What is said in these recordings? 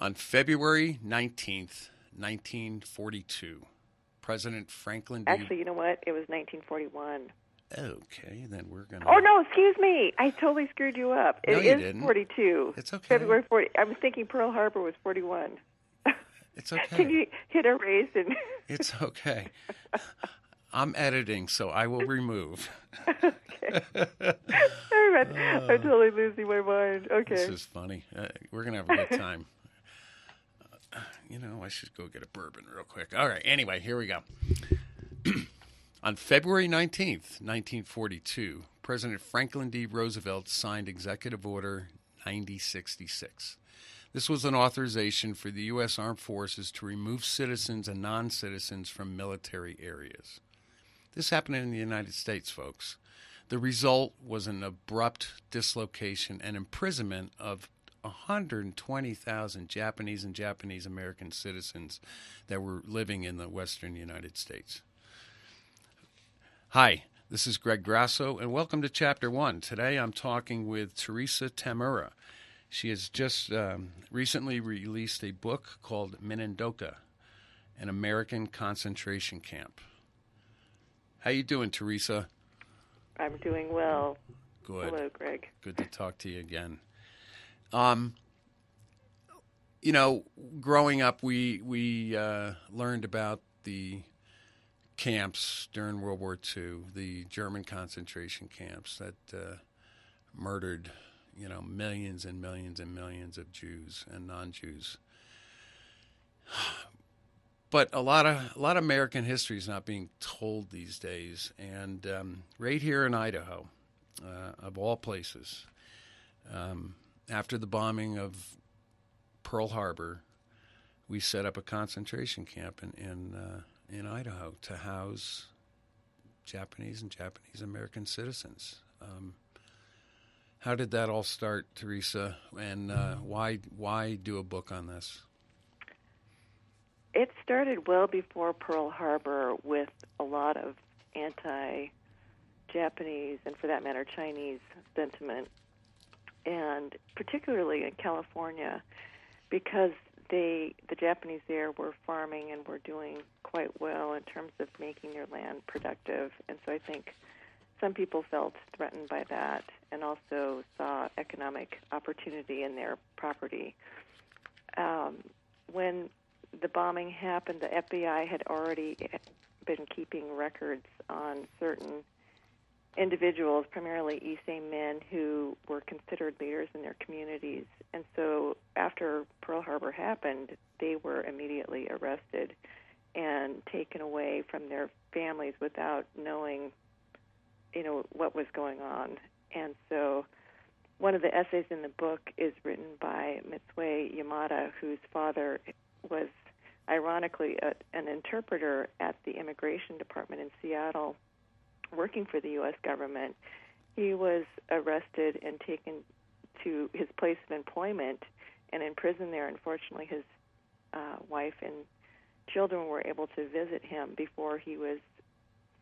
On February 19th, 1942, President Franklin D. Actually, you know what? It was 1941. Okay, then we're going to. Oh no, excuse me. I totally screwed you up. No, you is didn't. 42. It's okay. February 40. I was thinking Pearl Harbor was 41. It's okay. Can you hit erase and It's okay. I'm editing, so I will remove. I'm, I'm totally losing my mind. Okay. This is funny. Uh, we're going to have a good time. You know, I should go get a bourbon real quick. All right. Anyway, here we go. On February 19th, 1942, President Franklin D. Roosevelt signed Executive Order 9066. This was an authorization for the U.S. Armed Forces to remove citizens and non citizens from military areas. This happened in the United States, folks. The result was an abrupt dislocation and imprisonment of 120,000 Japanese and Japanese American citizens that were living in the western United States. Hi, this is Greg Grasso, and welcome to Chapter 1. Today I'm talking with Teresa Tamura. She has just um, recently released a book called Minidoka, an American concentration camp. How you doing, Teresa? I'm doing well. Good. Hello, Greg. Good to talk to you again. Um, you know, growing up, we we uh, learned about the camps during World War II, the German concentration camps that uh, murdered, you know, millions and millions and millions of Jews and non-Jews. But a lot of a lot of American history is not being told these days, and um, right here in Idaho, uh, of all places, um, after the bombing of Pearl Harbor, we set up a concentration camp in in, uh, in Idaho to house Japanese and Japanese American citizens. Um, how did that all start, Teresa? And uh, why why do a book on this? It started well before Pearl Harbor with a lot of anti Japanese and, for that matter, Chinese sentiment, and particularly in California because they the Japanese there were farming and were doing quite well in terms of making their land productive, and so I think some people felt threatened by that and also saw economic opportunity in their property. Um, when the bombing happened, the FBI had already been keeping records on certain individuals, primarily Issei men, who were considered leaders in their communities. And so after Pearl Harbor happened, they were immediately arrested and taken away from their families without knowing, you know, what was going on. And so one of the essays in the book is written by Mitsuye Yamada, whose father was ironically a, an interpreter at the immigration department in Seattle working for the U.S. government. He was arrested and taken to his place of employment and imprisoned there. Unfortunately, his uh, wife and children were able to visit him before he was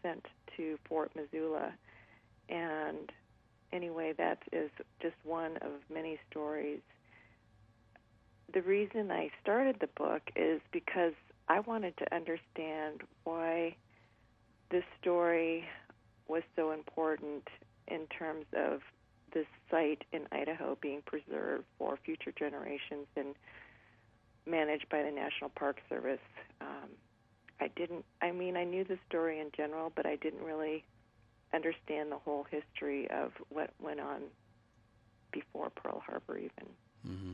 sent to Fort Missoula. And anyway, that is just one of many stories. The reason I started the book is because I wanted to understand why this story was so important in terms of this site in Idaho being preserved for future generations and managed by the National Park Service. Um, I didn't, I mean, I knew the story in general, but I didn't really understand the whole history of what went on before Pearl Harbor, even. Mm-hmm.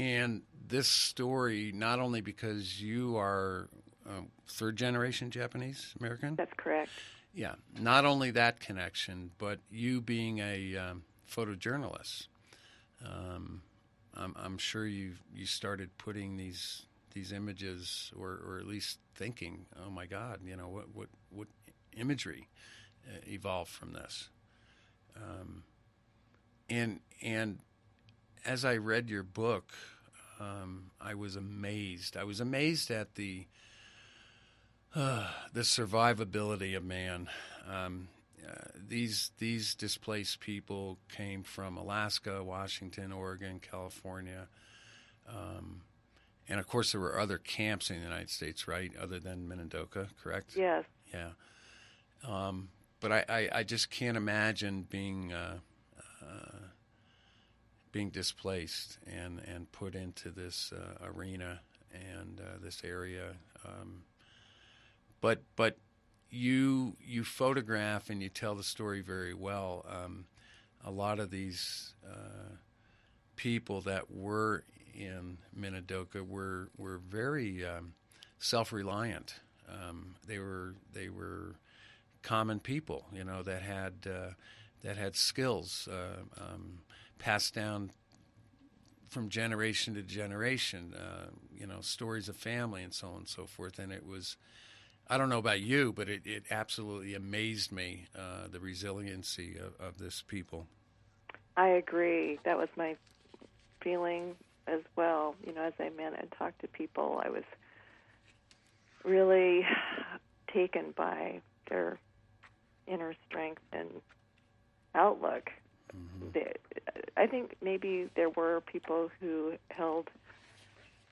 And this story, not only because you are um, third generation Japanese American? That's correct. Yeah, not only that connection, but you being a um, photojournalist. Um, I'm, I'm, sure you you started putting these these images, or, or at least thinking, oh my God, you know what what what imagery uh, evolved from this. Um, and and as I read your book, um, I was amazed. I was amazed at the uh, the survivability of man. Um, uh, these these displaced people came from Alaska, Washington, Oregon, California, Um, and of course, there were other camps in the United States, right, other than Minidoka, correct? Yes. Yeah. Um, but I, I, I, just can't imagine being uh, uh, being displaced and, and put into this uh, arena and uh, this area. Um, but but you you photograph and you tell the story very well. Um, a lot of these uh, people that were in Minidoka were were very um, self reliant. Um, they were they were common people, you know, that had uh, that had skills uh, um, passed down from generation to generation. Uh, you know, stories of family and so on and so forth. And it was, I don't know about you, but it, it absolutely amazed me uh, the resiliency of, of this people. I agree. That was my feeling as well. You know, as I met and talked to people, I was really taken by their inner strength and outlook. Mm-hmm. I think maybe there were people who held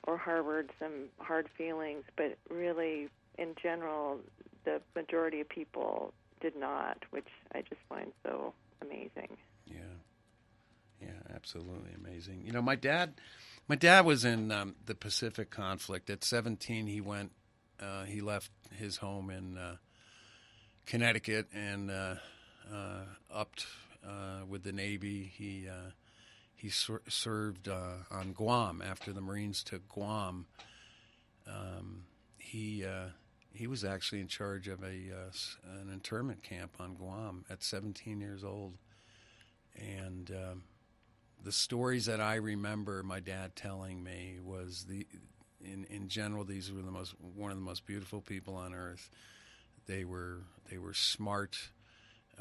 or harbored some hard feelings, but really, in general, the majority of people did not, which I just find so amazing. Yeah, yeah, absolutely amazing. You know, my dad, my dad was in um, the Pacific conflict. At 17, he went, uh, he left his home in. Uh, Connecticut and uh, uh, upped uh, with the Navy. He uh, he ser- served on Guam after the Marines took Guam. Um, he he was actually in charge of a an internment camp on Guam at 17 years old, and um, the stories that I remember my dad telling me was the in in general these were the most one of the most beautiful people on earth. They were they were smart.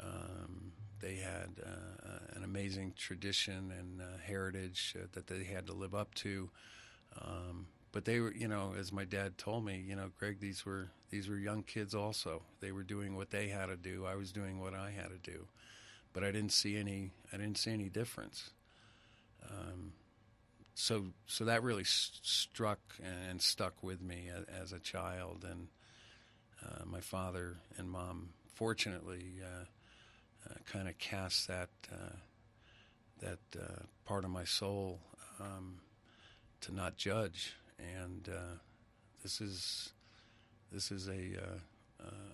Um, they had uh, an amazing tradition and uh, heritage uh, that they had to live up to. Um, but they were, you know, as my dad told me, you know, Greg, these were these were young kids. Also, they were doing what they had to do. I was doing what I had to do, but I didn't see any. I didn't see any difference. Um, so, so that really st- struck and stuck with me as, as a child, and uh, my father and mom, fortunately, uh, uh kind of cast that uh, that uh, part of my soul um, to not judge, and this is this is a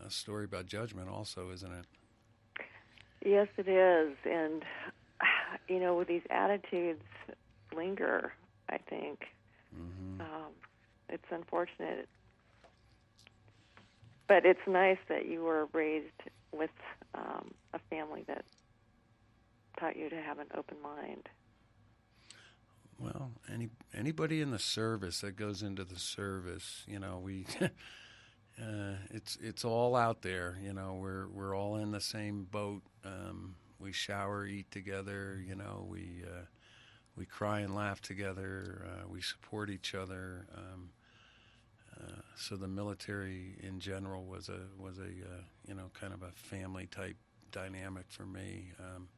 a story about judgment, also, isn't it? Yes, it is, and you know, these attitudes linger. I think mm-hmm. um, it's unfortunate but it's nice that you were raised with um, a family that taught you to have an open mind. Well, any anybody in the service that goes into the service, you know, we uh, it's it's all out there. You know, we're we're all in the same boat. Um, we shower, eat together. You know, we uh, we cry and laugh together. Uh, we support each other. Um, uh, so the military in general was a was a uh, you know kind of a family type dynamic for me. Um,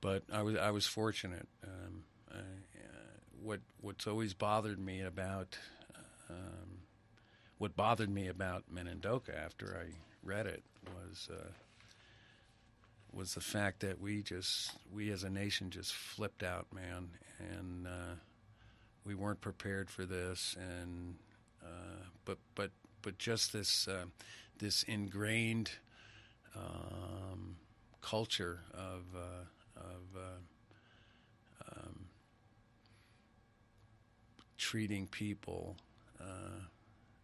but I was I was fortunate. Um, what what's always bothered me about um, what bothered me about Minidoka after I read it was uh, was the fact that we just we as a nation just flipped out, man, and uh, we weren't prepared for this, and uh, but but but just this uh, this ingrained um, culture of uh, of treating people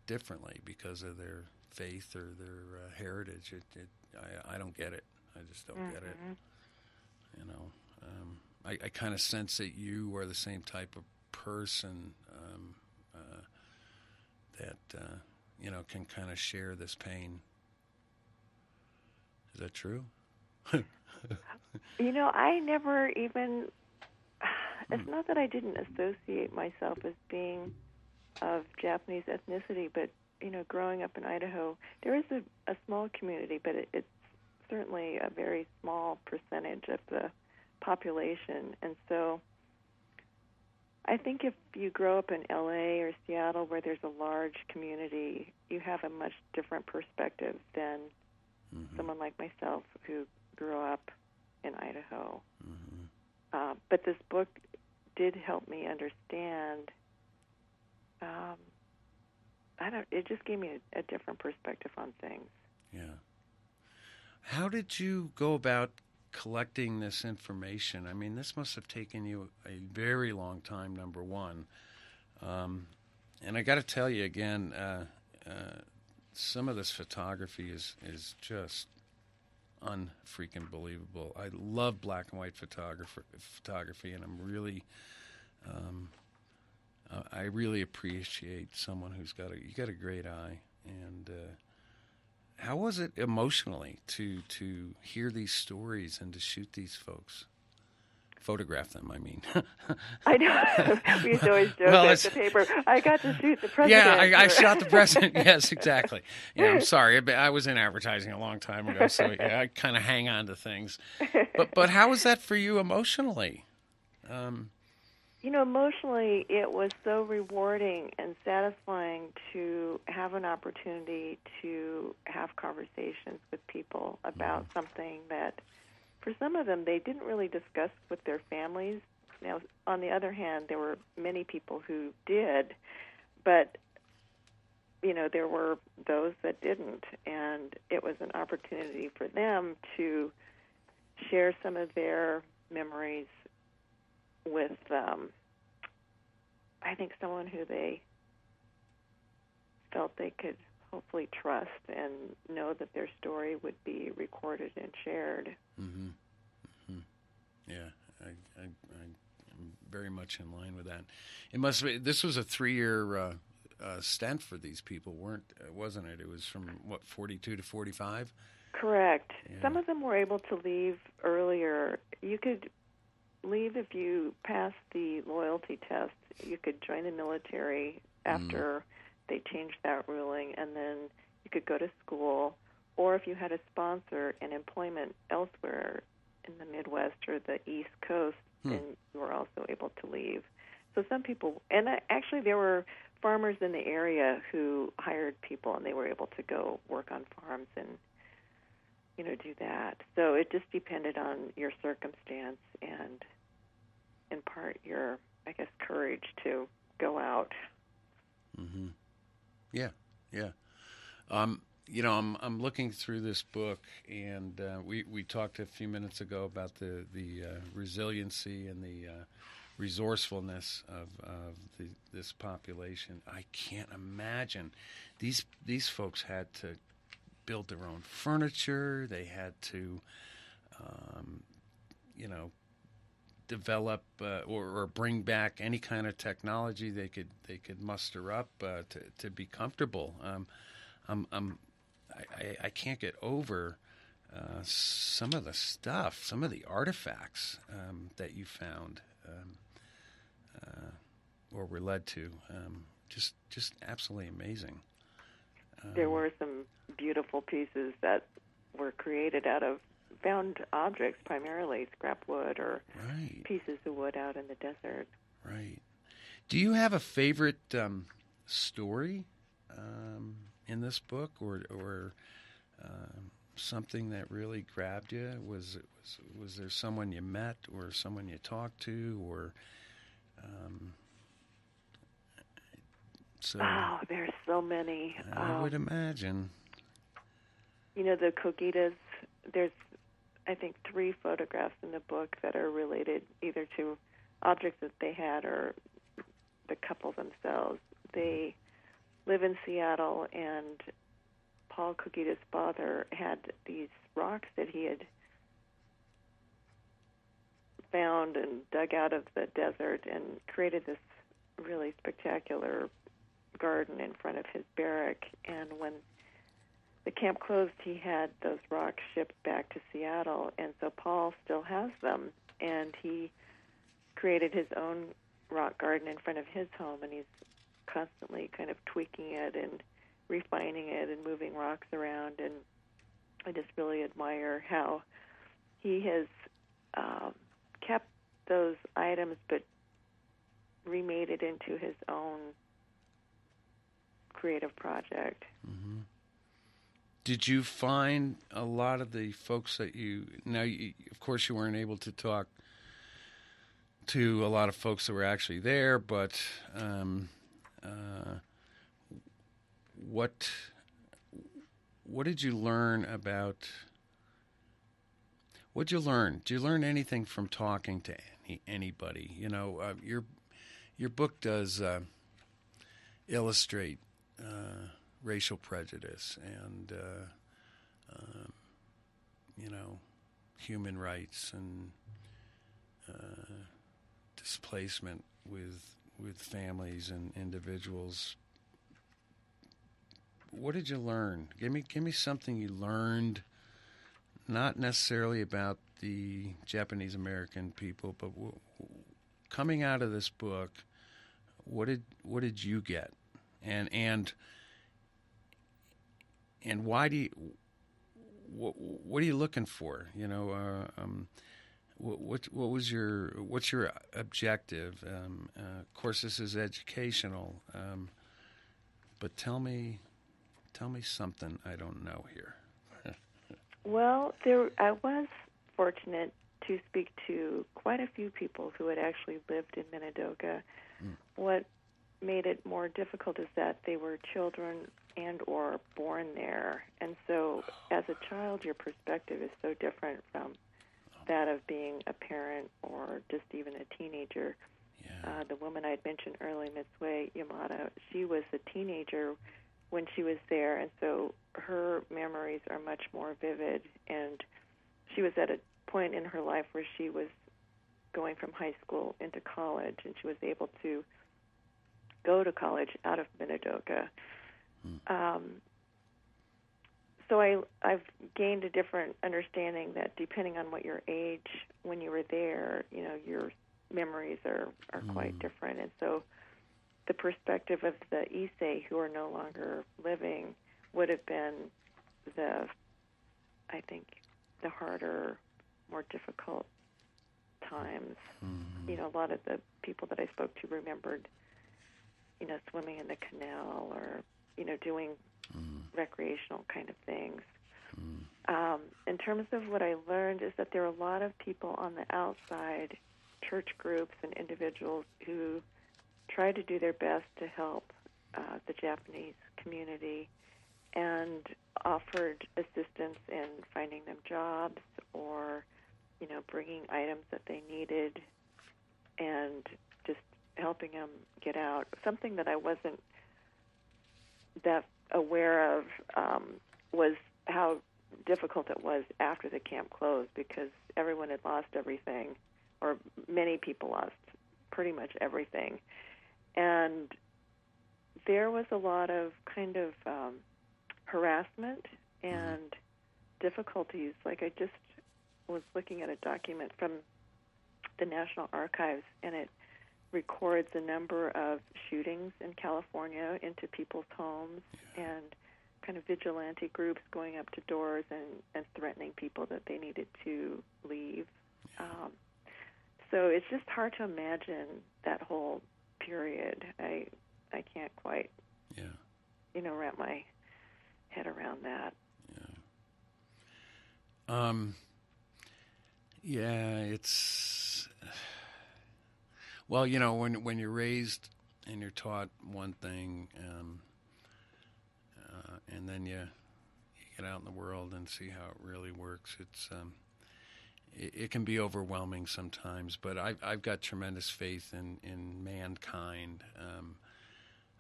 differently because of their faith or their uh, heritage. It, it, I, I, don't get it. I just don't mm-hmm. get it. Mm-hmm. You know, um, I, I kind of sense that you are the same type of person um, that uh, you know can kind of share this pain. Is that true? you know, I never even. It's hmm. not that I didn't associate myself as being of Japanese ethnicity, but you know, growing up in Idaho, there is a, a small community, but it, it's certainly a very small percentage of the population, and so I think if you grow up in LA or Seattle where there's a large community, you have a much different perspective than Mm-hmm. someone like myself who grew up in Idaho. Mm-hmm. Uh, but this book did help me understand. Um, I don't. It just gave me a, a different perspective on things. Yeah. How did you go about collecting this information? I mean, this must have taken you a very long time. Number one, um, and I got to tell you again, uh, uh, some of this photography is is just unfreaking believable. I love black and white photography, photography, and I'm really, um, uh, I really appreciate someone who's got a you got a great eye. And uh, how was it emotionally to to hear these stories and to shoot these folks? Photograph them, I mean. I know. we used to always joke Well, the paper. I got to shoot the president. Yeah, I, I shot the president. yes, exactly. Yeah, I'm sorry. but I was in advertising a long time ago, so yeah, I kind of hang on to things. But but how was that for you emotionally? Um, You know, emotionally, it was so rewarding and satisfying to have an opportunity to have conversations with people about something that, for some of them, they didn't really discuss with their families. Now, on the other hand, there were many people who did, but you know, there were those that didn't, and it was an opportunity for them to share some of their memories with um, I think someone who they felt they could hopefully trust and know that their story would be recorded and shared. Hmm hmm Yeah, I, I, I'm very much in line with that. It must be. This was a three-year uh, uh, stint for these people, weren't? uh, Wasn't it? It was from what 42 to 45. Correct. Yeah. Some of them were able to leave earlier. You could leave if you passed the loyalty test. You could join the military after they changed that ruling, and then you could go to school. Or if you had a sponsor and employment elsewhere in the Midwest or the East Coast, Hmm. then you were also able to leave. So some people, and I- actually, there were farmers in the area who hired people, and they were able to go work on farms and you know, do that. So it just depended on your circumstance and, in part, your, I guess, courage to go out. Mm-hmm. Yeah, yeah. Um, you know, I'm I'm looking through this book, and uh, we we talked a few minutes ago about the the uh, resiliency and the uh, resourcefulness of, of the, this population. I can't imagine these these folks had to build their own furniture. They had to, um, you know, develop uh, or, or bring back any kind of technology they could they could muster up uh, to to be comfortable. Um, I'm, I'm I, I, can't get over uh, some of the stuff, some of the artifacts um, that you found um, uh, or were led to. Um, just just absolutely amazing. There were some beautiful pieces that were created out of found objects, primarily scrap wood or Right, pieces of wood out in the desert. right. Do you have a favorite um, story um, in this book, or or um, something that really grabbed you? Was was was there someone you met, or someone you talked to, or um, so? Oh, there's so many. I Um, would imagine. you know the coquitas there's i think three photographs in the book that are related either to objects that they had or the couple themselves they live in seattle and paul coquita's father had these rocks that he had found and dug out of the desert and created this really spectacular garden in front of his barrack. And when the camp closed, he had those rocks shipped back to Seattle, and so Paul still has them, and he created his own rock garden in front of his home, and he's constantly kind of tweaking it and refining it and moving rocks around, and I just really admire how he has um, kept those items, but remade it into his own creative project. Mm-hmm. Did you find a lot of the folks that you now? You, of course, you weren't able to talk to a lot of folks that were actually there, but um, uh, what what did you learn about? What did you learn? Did you learn anything from talking to any, anybody? You know, uh, your your book does uh, illustrate racial prejudice and uh, um, you know human rights and uh, displacement with with families and individuals. What did you learn? Give me give me something you learned, not necessarily about the Japanese American people, but w- coming out of this book, what did what did you get, and and and why do you what, are you looking for? You know, uh, um, what, what, what was your what's your objective? Um, uh, of course, this is educational, um, but tell me tell me something I don't know here. well, there I was fortunate to speak to quite a few people who had actually lived in Minidoka. Mm. What made it more difficult is that they were children and or born there and so as a child your perspective is so different from that of being a parent or just even a teenager yeah. uh, the woman i had mentioned earlier mitsuye yamada she was a teenager when she was there and so her memories are much more vivid and she was at a point in her life where she was going from high school into college and she was able to go to college out of Minidoka. Hmm. Um, so I I've gained a different understanding that depending on what your age when you were there, you know, your memories are are mm. quite different, and so the perspective of the Issei who are no longer living would have been the I think the harder, more difficult times. Mm. You know, a lot of the people that I spoke to remembered you know, swimming in the canal or, you know, doing mm. recreational kind of things. Mm. Um, in terms of what I learned is that there are a lot of people on the outside, church groups and individuals who try to do their best to help uh, the Japanese community and offered assistance in finding them jobs or, you know, bringing items that they needed and just helping them get out. Something that I wasn't that aware of um, was how difficult it was after the camp closed because everyone had lost everything, or many people lost pretty much everything, and there was a lot of kind of um, harassment and difficulties. Like I just was looking at a document from the National Archives, and it records a number of shootings in California into people's homes yeah. and kind of vigilante groups going up to doors and, and threatening people that they needed to leave. Yeah. Um, so it's just hard to imagine that whole period. I I can't quite yeah. you know wrap my head around that. Yeah. Um. Yeah, it's well, you know, when when you're raised and you're taught one thing, um, uh, and then you you get out in the world and see how it really works, it's um, it, it, can be overwhelming sometimes. But I've I've got tremendous faith in in mankind. Um,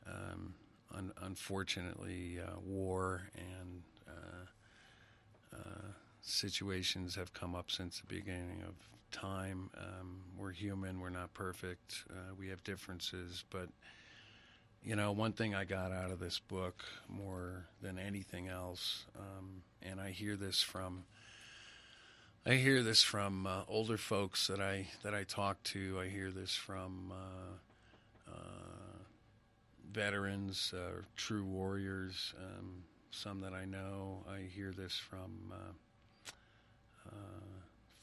um un- unfortunately, uh, war and uh, uh, situations have come up since the beginning of time. Um, we're human. We're not perfect. Uh, we have differences. But, you know, one thing I got out of this book more than anything else, um, and I hear this from. I hear this from uh, older folks that I that I talk to. I hear this from uh, uh veterans, uh, true warriors, um, some that I know. I hear this from uh,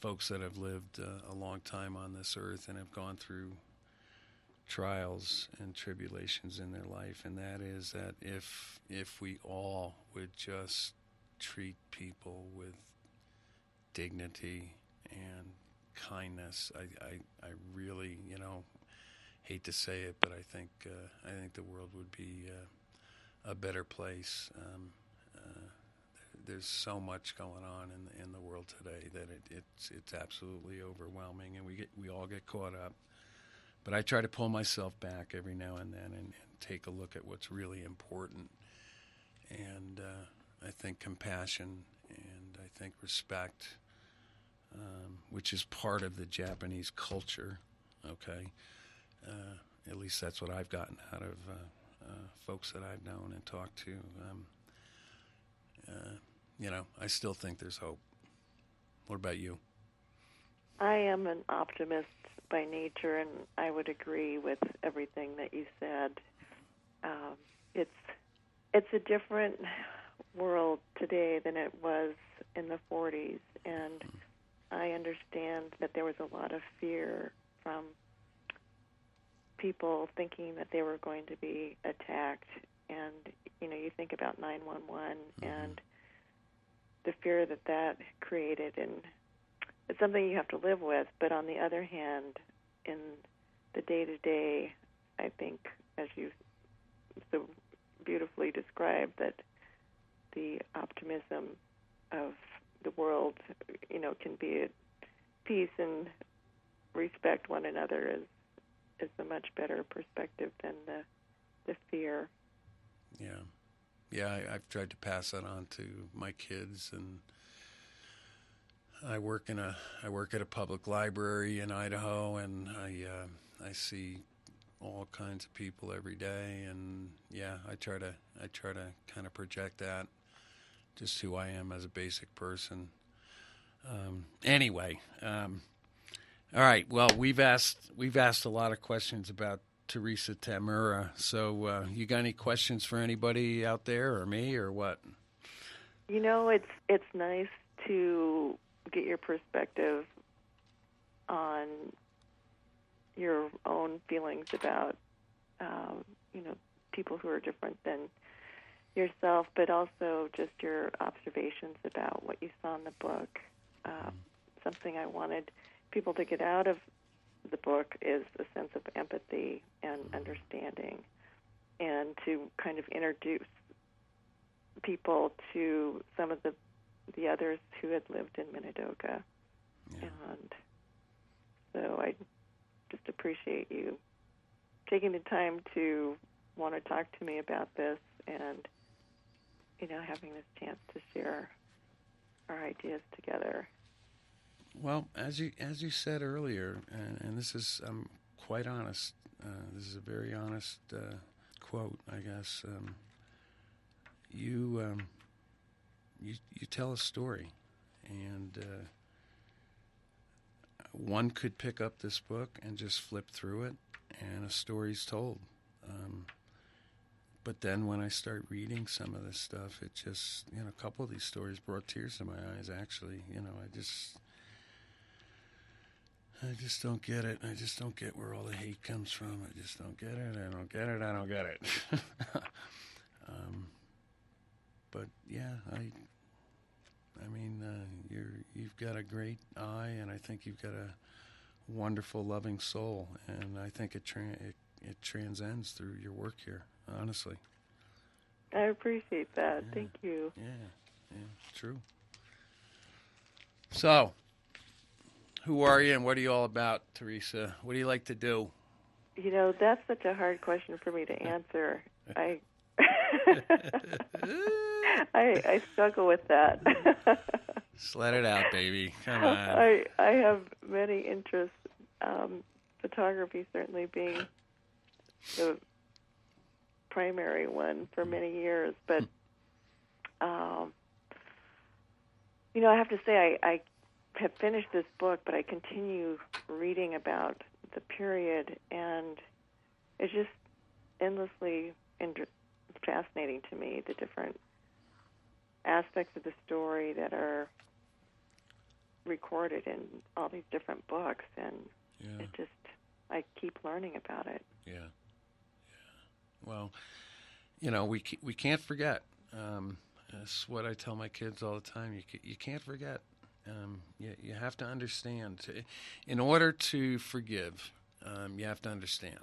folks that have lived uh, a long time on this earth and have gone through trials and tribulations in their life, and that is that if if we all would just treat people with dignity and kindness, I, I, I really, you know, hate to say it, but I think uh, I think the world would be uh, a better place. Um, there's so much going on in the, in the world today that it, it's it's absolutely overwhelming, and we get we all get caught up. But I try to pull myself back every now and then and, and take a look at what's really important. And uh, I think compassion and I think respect, um, which is part of the Japanese culture. Okay, uh, at least that's what I've gotten out of uh, uh folks that I've known and talked to. Um, uh, you know, I still think there's hope. What about you? I am an optimist by nature, and I would agree with everything that you said. Um, it's it's a different world today than it was in the 40s, and I understand that there was a lot of fear from people thinking that they were going to be attacked, and you know, you think about 911 mm-hmm. and the fear that that created, and it's something you have to live with. But on the other hand, in the day to day, I think, as you so beautifully described, that the optimism of the world, you know, can be at peace and respect one another is is a much better perspective than the the fear. Yeah, yeah. I, I've tried to pass that on to my kids and I work in a I work at a public library in Idaho, and I uh, I see all kinds of people every day, and yeah, I try to I try to kind of project that, just who I am as a basic person. Um, anyway, um, all right. Well, we've asked we've asked a lot of questions about Teresa Tamura. So, uh, you got any questions for anybody out there, or me, or what? You know, it's it's nice to get your perspective on your own feelings about um, you know people who are different than yourself, but also just your observations about what you saw in the book. Um, something I wanted people to get out of the book is a sense of empathy and understanding, and to kind of introduce people to some of the the others who had lived in Minidoka. Yeah. And so I just appreciate you taking the time to want to talk to me about this and you know having this chance to share our ideas together. Well, as you as you said earlier, and, and this is I'm quite honest. Uh, this is a very honest uh, quote, I guess. Um, you um, you you tell a story, and uh, one could pick up this book and just flip through it, and a story's told. Um, but then when I start reading some of this stuff, it just you know a couple of these stories brought tears to my eyes. Actually, you know, I just. I just don't get it. I just don't get where all the hate comes from. I just don't get it. I don't get it. I don't get it. um, but yeah, I I mean, uh, you're you've got a great eye, and I think you've got a wonderful, loving soul, and I think it tra- it, it transcends through your work here. Honestly, I appreciate that. Yeah. Thank you. Yeah, yeah, true. So, who are you, and what are you all about, Teresa? What do you like to do? You know, that's such a hard question for me to answer. I I, I struggle with that. Just let it out, baby. Come on. I I have many interests. Um, photography certainly being the primary one for many years, but um, you know, I have to say I, I have finished this book, but I continue reading about the period, and it's just endlessly fascinating to me the different aspects of the story that are recorded in all these different books, and yeah. it just I keep learning about it. Yeah. Yeah. Well, you know, we we can't forget. Um, that's what I tell my kids all the time. You you can't forget. Um, you you have to understand. In order to forgive, um, you have to understand,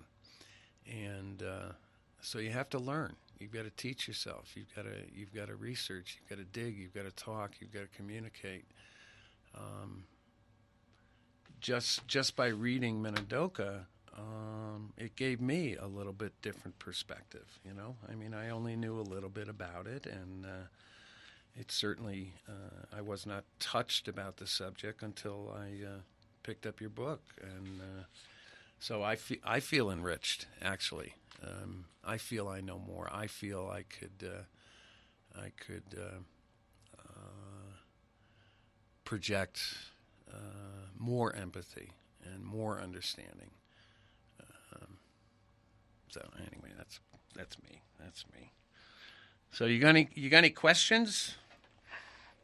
and uh, so you have to learn. You've got to teach yourself. You've got to you've got to research. You've got to dig. You've got to talk. You've got to communicate. Um, just just by reading Minidoka, um, it gave me a little bit different perspective. You know, I mean, I only knew a little bit about it, and uh, it certainly uh, I was not touched about the subject until I uh, picked up your book, and uh, so I fe- I feel enriched. Actually, um, I feel I know more. I feel I could uh, I could uh, project more empathy and more understanding so anyway, that's that's me. That's me. So you got any you got any questions?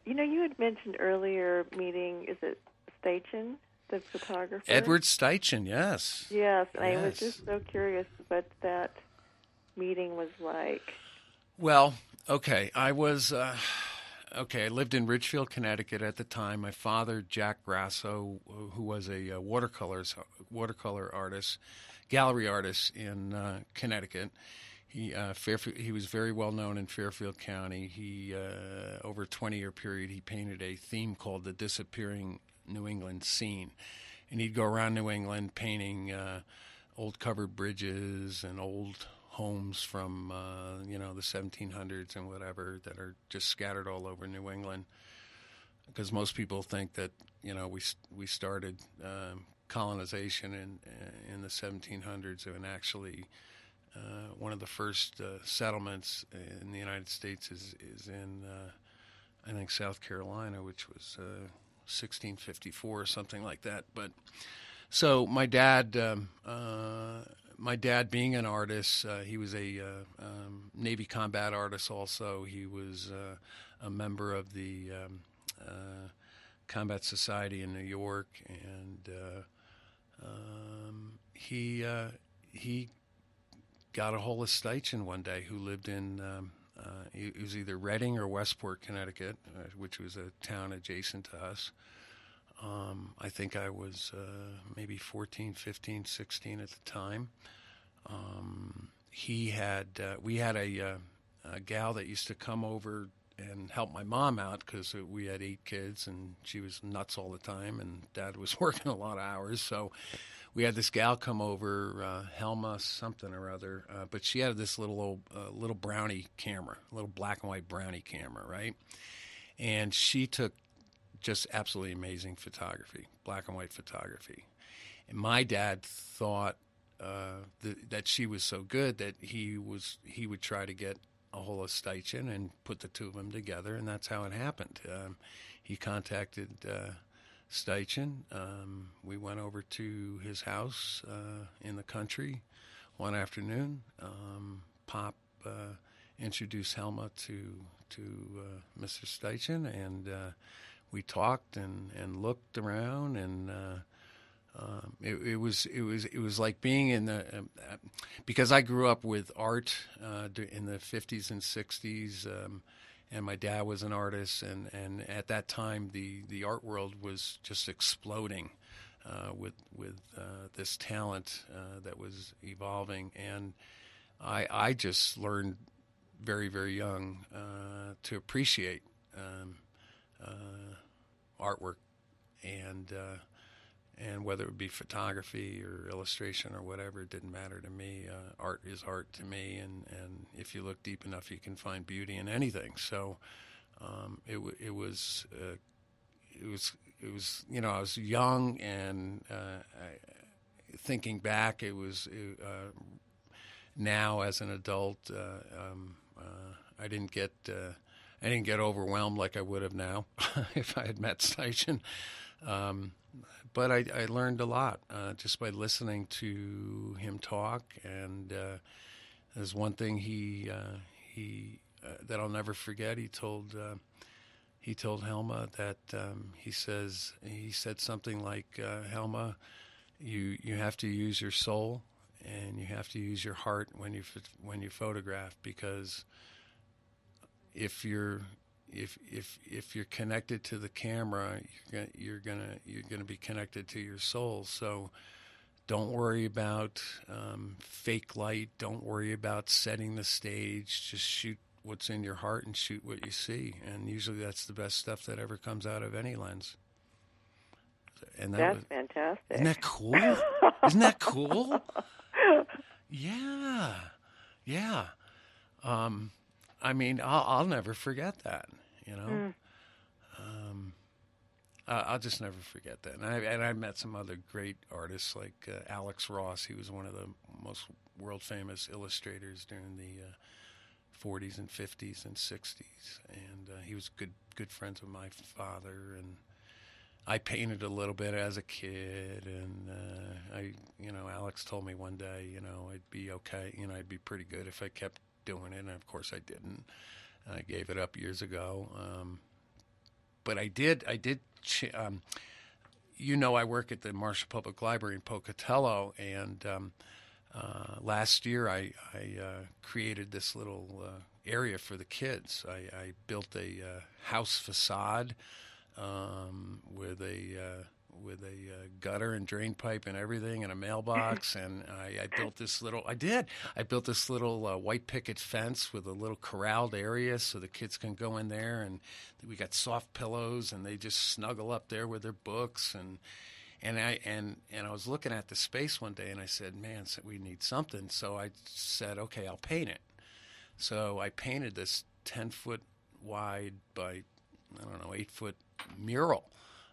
You know, you had mentioned earlier meeting. Is it Steichen, the photographer? Edward Steichen, yes. Yes, yes. I was just so curious what that meeting was like. Well, okay, I was. Uh, okay, I lived in Ridgefield, Connecticut at the time. My father, Jack Grasso, who was a uh, watercolors watercolor artist, gallery artist in uh, Connecticut. He uh, Fairfield, he was very well known in Fairfield County. He uh, over a 20 year period he painted a theme called the disappearing New England scene, and he'd go around New England painting uh, old covered bridges and old homes from uh, you know the 1700s and whatever that are just scattered all over New England. Because most people think that you know we we started um, colonization in in the 1700s, and actually uh, one of the first uh, settlements in the United States is is in uh, I think South Carolina, which was 1654 uh, or something like that. But so my dad. Um, uh, my dad, being an artist, uh, he was a um, Navy combat artist. Also, he was a member of the um, Combat Society in New York, and um, he he got a of Steichen one day, who lived in um, uh, it was either Redding or Westport, Connecticut, uh, which was a town adjacent to us. Um, I think I was uh, maybe 14, 15, 16 at the time. Um, he had uh, we had a, uh, a gal that used to come over and help my mom out because we had eight kids and she was nuts all the time and dad was working a lot of hours so we had this gal come over uh, helma something or other uh, but she had this little old, uh, little brownie camera a little black and white brownie camera right and she took just absolutely amazing photography black and white photography and my dad thought uh, that she was so good that he was he would try to get a of Steichen and put the two of them together, and that's how it happened. Um, he contacted uh, Steichen. Um, we went over to his house uh, in the country one afternoon. Um, Pop uh, introduced Helma to to uh, Mr. Steichen, and uh, we talked and, and looked around and uh, um, it, it, was it was it was like being in the um, uh, because I grew up with art in the 50s and 60s, um, and my dad was an artist, and, and at that time the, the art world was just exploding uh, with with uh, this talent uh, that was evolving, and I I just learned very very young uh, to appreciate um, artwork. And and whether it would be photography or illustration or whatever, it didn't matter to me. Uh, art is art to me, and, and if you look deep enough, you can find beauty in anything. So um, it it was uh, it was it was you know I was young and uh, I, thinking back, it was uh, now as an adult, uh, um, uh, I didn't get. I didn't get overwhelmed like I would have now if I had met Steichen. Um, but I, I, learned a lot uh, just by listening to him talk. And uh, there's one thing he uh, he uh, that I'll never forget. He told uh, he told Helma that um, he says he said something like, "Helma, you you have to use your soul and you have to use your heart when you when you photograph because if you're if if if you're connected to the camera you're gonna you're gonna you're gonna be connected to your soul. So don't worry about um, fake light. Don't worry about setting the stage. Just shoot what's in your heart and shoot what you see. And usually that's the best stuff that ever comes out of any lens. And that that's was, fantastic. isn't that cool? Isn't that cool? Yeah, yeah. Um, I mean, I'll, I'll, never forget that. You know, mm. um, I'll just never forget that. And I and I met some other great artists like uh, Alex Ross. He was one of the most world famous illustrators during the uh, 40s and 50s and 60s, and uh, he was good good friends with my father and I painted a little bit as a kid, and uh, I, you know, Alex told me one day, you know, I'd be okay, you know, I'd be pretty good if I kept doing it, and of course I didn't. I gave it up years ago, um, but I did. I did. Um, you know, I work at the Marshall Public Library in Pocatello, and um, uh, last year I, I uh, created this little uh, area for the kids. I, I built a uh, house facade um, with a uh, with a uh, gutter and drain pipe and everything and a mailbox and I, I, built this little I did. I built this little uh, white picket fence with a little corralled area so the kids can go in there and we got soft pillows and they just snuggle up there with their books and and I and and I was looking at the space one day and I said man so we need something. So I said okay I'll paint it. So I painted this 10 foot wide by I don't know eight foot mural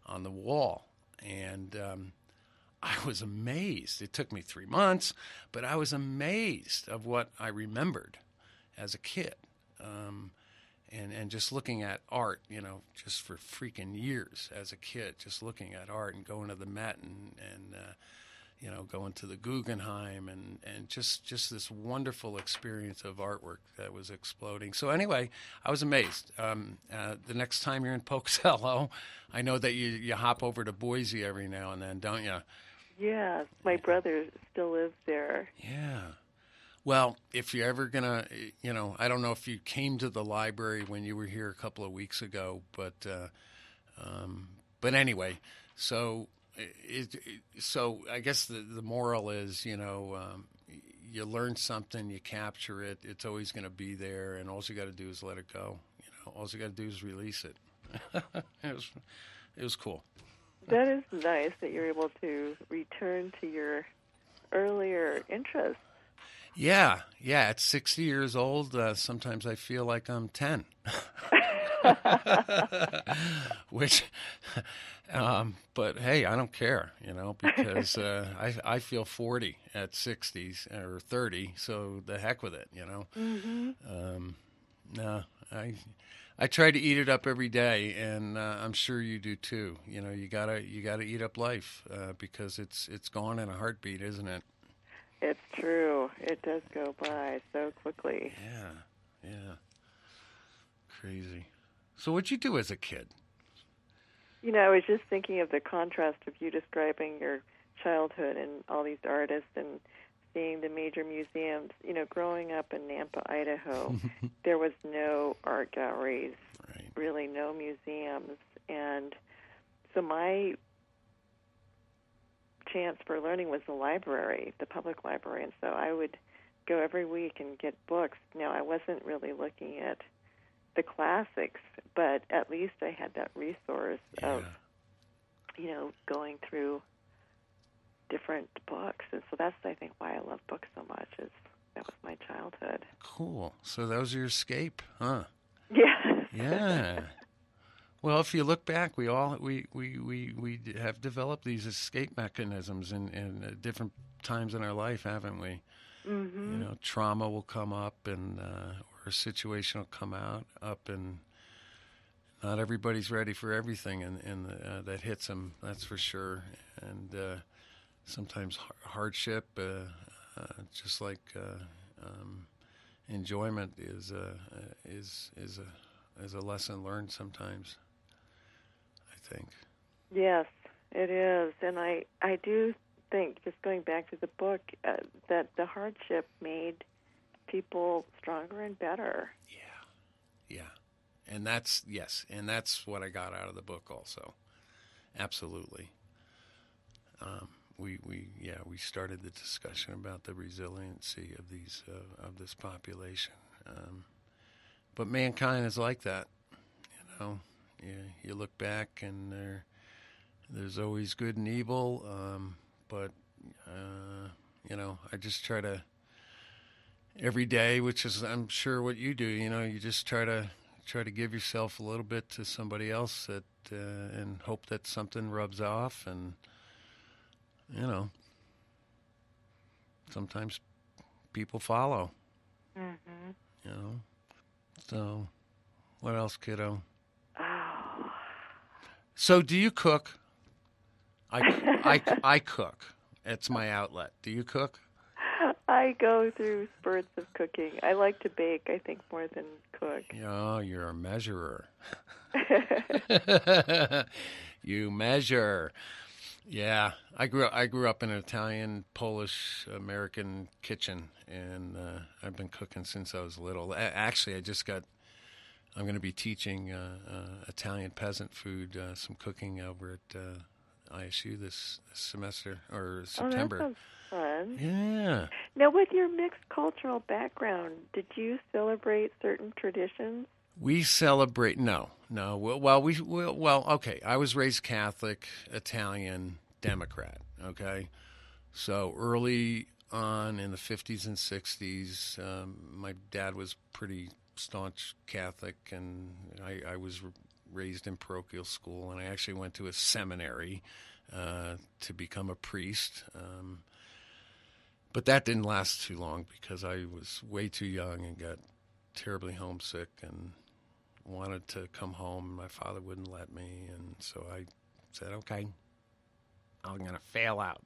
on the wall, and um, I was amazed. It took me three months, but I was amazed of what I remembered as a kid. Um, and, and just looking at art, you know, just for freaking years as a kid, just looking at art and going to the Met and, and uh, you know, going to the Guggenheim and, and just, just this wonderful experience of artwork that was exploding. So anyway, I was amazed. Um, uh, the next time you're in Pocatello, I know that you, you hop over to Boise every now and then, don't you? Yeah, my brother still lives there. Yeah. Well, if you're ever gonna, you know, I don't know if you came to the library when you were here a couple of weeks ago, but, uh, um, but anyway, so it, it, so I guess the the moral is, you know, um, you learn something, you capture it. It's always going to be there, and all you got to do is let it go. You know, all you got to do is release it. it was it was cool. That is nice that you're able to return to your earlier interests. Yeah, yeah. At 60 years old, uh, sometimes I feel like I'm 10. Which um, but hey, I don't care, you know, because uh, I I feel forty at sixties or thirty, so the heck with it, you know. Mm-hmm. Um, no, I I try to eat it up every day, and uh, I'm sure you do too. You know, you gotta you gotta eat up life uh, because it's it's gone in a heartbeat, isn't it? It's true. It does go by so quickly. Yeah, yeah, crazy. So, what'd you do as a kid? You know, I was just thinking of the contrast of you describing your childhood and all these artists and seeing the major museums. You know, growing up in Nampa, Idaho, there was no art galleries, right. really no museums, and so my chance for learning was the library, the public library, and so I would go every week and get books. Now, I wasn't really looking at the classics, but at least I had that resource yeah. of, you know, going through different books, and so that's I think why I love books so much. Is that was my childhood. Cool. So that was your escape, huh? Yeah. yeah. Well, if you look back, we all we we we, we have developed these escape mechanisms in, in uh, different times in our life, haven't we? Mm-hmm. You know, trauma will come up, and uh, or situation will come out up, and not everybody's ready for everything, and, and uh, that hits them. That's for sure. And uh, sometimes hardship, uh, uh, just like uh, um, enjoyment, is is is a is a lesson learned sometimes. I think. Yes, it is, and I I do think, just going back to the book, uh, that the hardship made people stronger and better. Yeah, yeah, and that's yes, and that's what I got out of the book also. Absolutely. Um, we we yeah we started the discussion about the resiliency of these uh, of this population, um, but mankind is like that, you know. You, you look back and there there's always good and evil, um, but uh, you know I just try to every day, which is I'm sure what you do. You know, you just try to try to give yourself a little bit to somebody else that uh, and hope that something rubs off and you know, sometimes people follow. Mm-hmm. You know, so what else, kiddo? Oh. So, do you cook? I, I, I cook. It's my outlet. Do you cook? I go through spurts of cooking. I like to bake, I think, more than cook. Oh, you're a measurer. you measure. Yeah, I grew I grew up in an Italian, Polish, American kitchen, and uh, I've been cooking since I was little. A- actually, I just got. I'm going to be teaching uh, uh, Italian peasant food, uh, some cooking over at uh, ISU this, this semester or September. Oh, that sounds fun. yeah. Now, with your mixed cultural background, did you celebrate certain traditions? We celebrate no, no. Well, we well, well, okay. I was raised Catholic, Italian, Democrat. Okay, so early on in the fifties and sixties, um, my dad was pretty staunch Catholic, and I, I was raised in parochial school, and I actually went to a seminary uh, to become a priest. Um, but that didn't last too long because I was way too young and got terribly homesick and wanted to come home. My father wouldn't let me, and so I said, "Okay, I'm going to fail out,"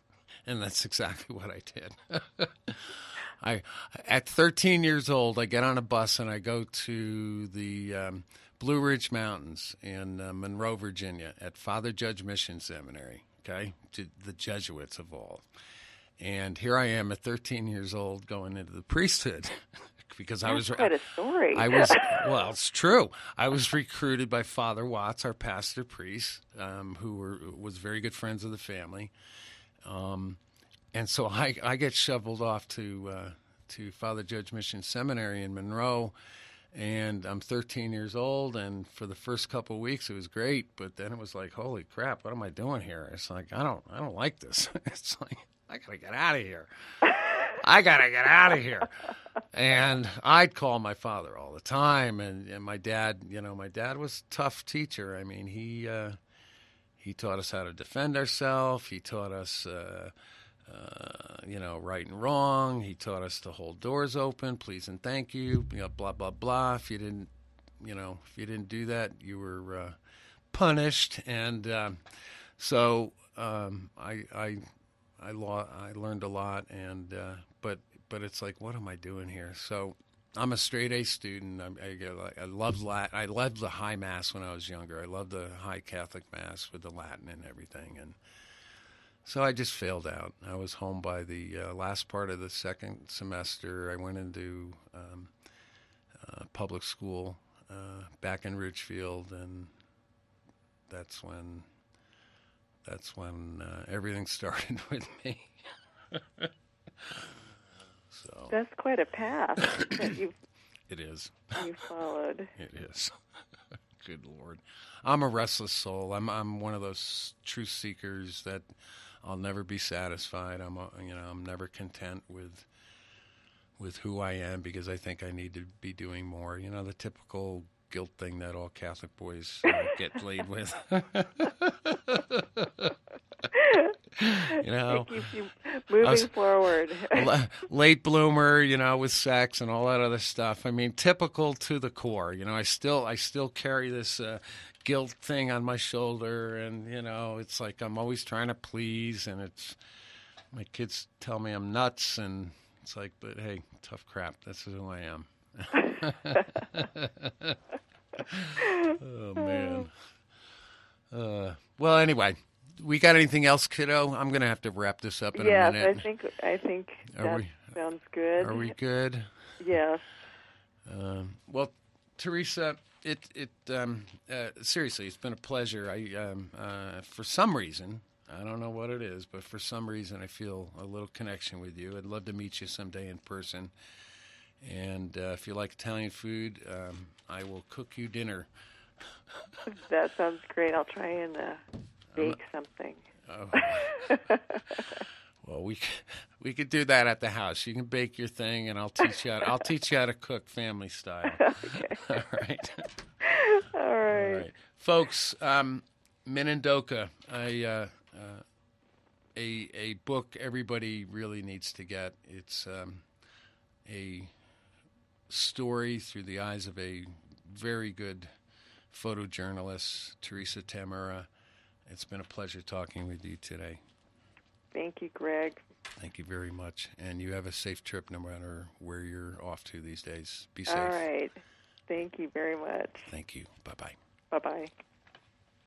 and that's exactly what I did. I, at 13 years old, I get on a bus and I go to the um, Blue Ridge Mountains in uh, Monroe, Virginia, at Father Judge Mission Seminary. Okay, to the Jesuits of all. And here I am at 13 years old going into the priesthood because I was quite a story. I was well, it's true. I was recruited by Father Watts, our pastor priest, um, who were was very good friends of the family, um, and so I I get shoveled off to uh, to Father Judge Mission Seminary in Monroe. And I'm 13 years old, and for the first couple of weeks it was great, but then it was like, holy crap, what am I doing here? It's like I don't, I don't like this. It's like I gotta get out of here. I gotta get out of here. And I'd call my father all the time, and, and my dad, you know, my dad was a tough teacher. I mean, he uh, he taught us how to defend ourselves. He taught us, uh, uh, you know, right and wrong. He taught us to hold doors open, please and thank you. You know, blah blah blah. If you didn't, you know, if you didn't do that, you were uh, punished. And um, so um, I I I, lo- I learned a lot, and uh, but but it's like, what am I doing here? So I'm a straight A student. I, I, I loved Latin. I loved the high mass when I was younger. I loved the high Catholic mass with the Latin and everything, and so I just failed out. I was home by the uh, last part of the second semester. I went into um, uh, public school uh, back in Ridgefield, and that's when that's when uh, everything started with me. so That's quite a path that you've it is. you followed. It is. Good Lord, I'm a restless soul. I'm I'm one of those truth seekers that I'll never be satisfied. I'm a, you know I'm never content with with who I am because I think I need to be doing more. You know the typical guilt thing that all Catholic boys uh, get laid with. you know, you moving was- forward. late bloomer, you know, with sex and all that other stuff. I mean, typical to the core. You know, I still I still carry this uh, guilt thing on my shoulder, and you know, it's like I'm always trying to please, and it's my kids tell me I'm nuts, and it's like, but hey, tough crap. This is who I am. Oh man. Uh, well, anyway, we got anything else, kiddo? I'm gonna have to wrap this up in yes, a minute. I think I think Are that we- sounds good. Are we good? Yes. Um, well, Teresa, it it um, uh, seriously, it's been a pleasure. I um, uh, for some reason, I don't know what it is, but for some reason, I feel a little connection with you. I'd love to meet you someday in person. And uh, if you like Italian food, um, I will cook you dinner. That sounds great. I'll try and uh, bake something. Oh. well, we we could do that at the house. You can bake your thing, and I'll teach you. How, I'll teach you how to cook family style. All right. All All right. right, folks. Um, Minidoka, a uh, uh, a a book everybody really needs to get. It's um, a story through the eyes of a very good photojournalist, Teresa Tamura. It's been a pleasure talking with you today. Thank you, Greg. Thank you very much, and you have a safe trip no matter where you're off to these days. Be safe. All right. Thank you very much. Thank you. Bye bye. Bye bye.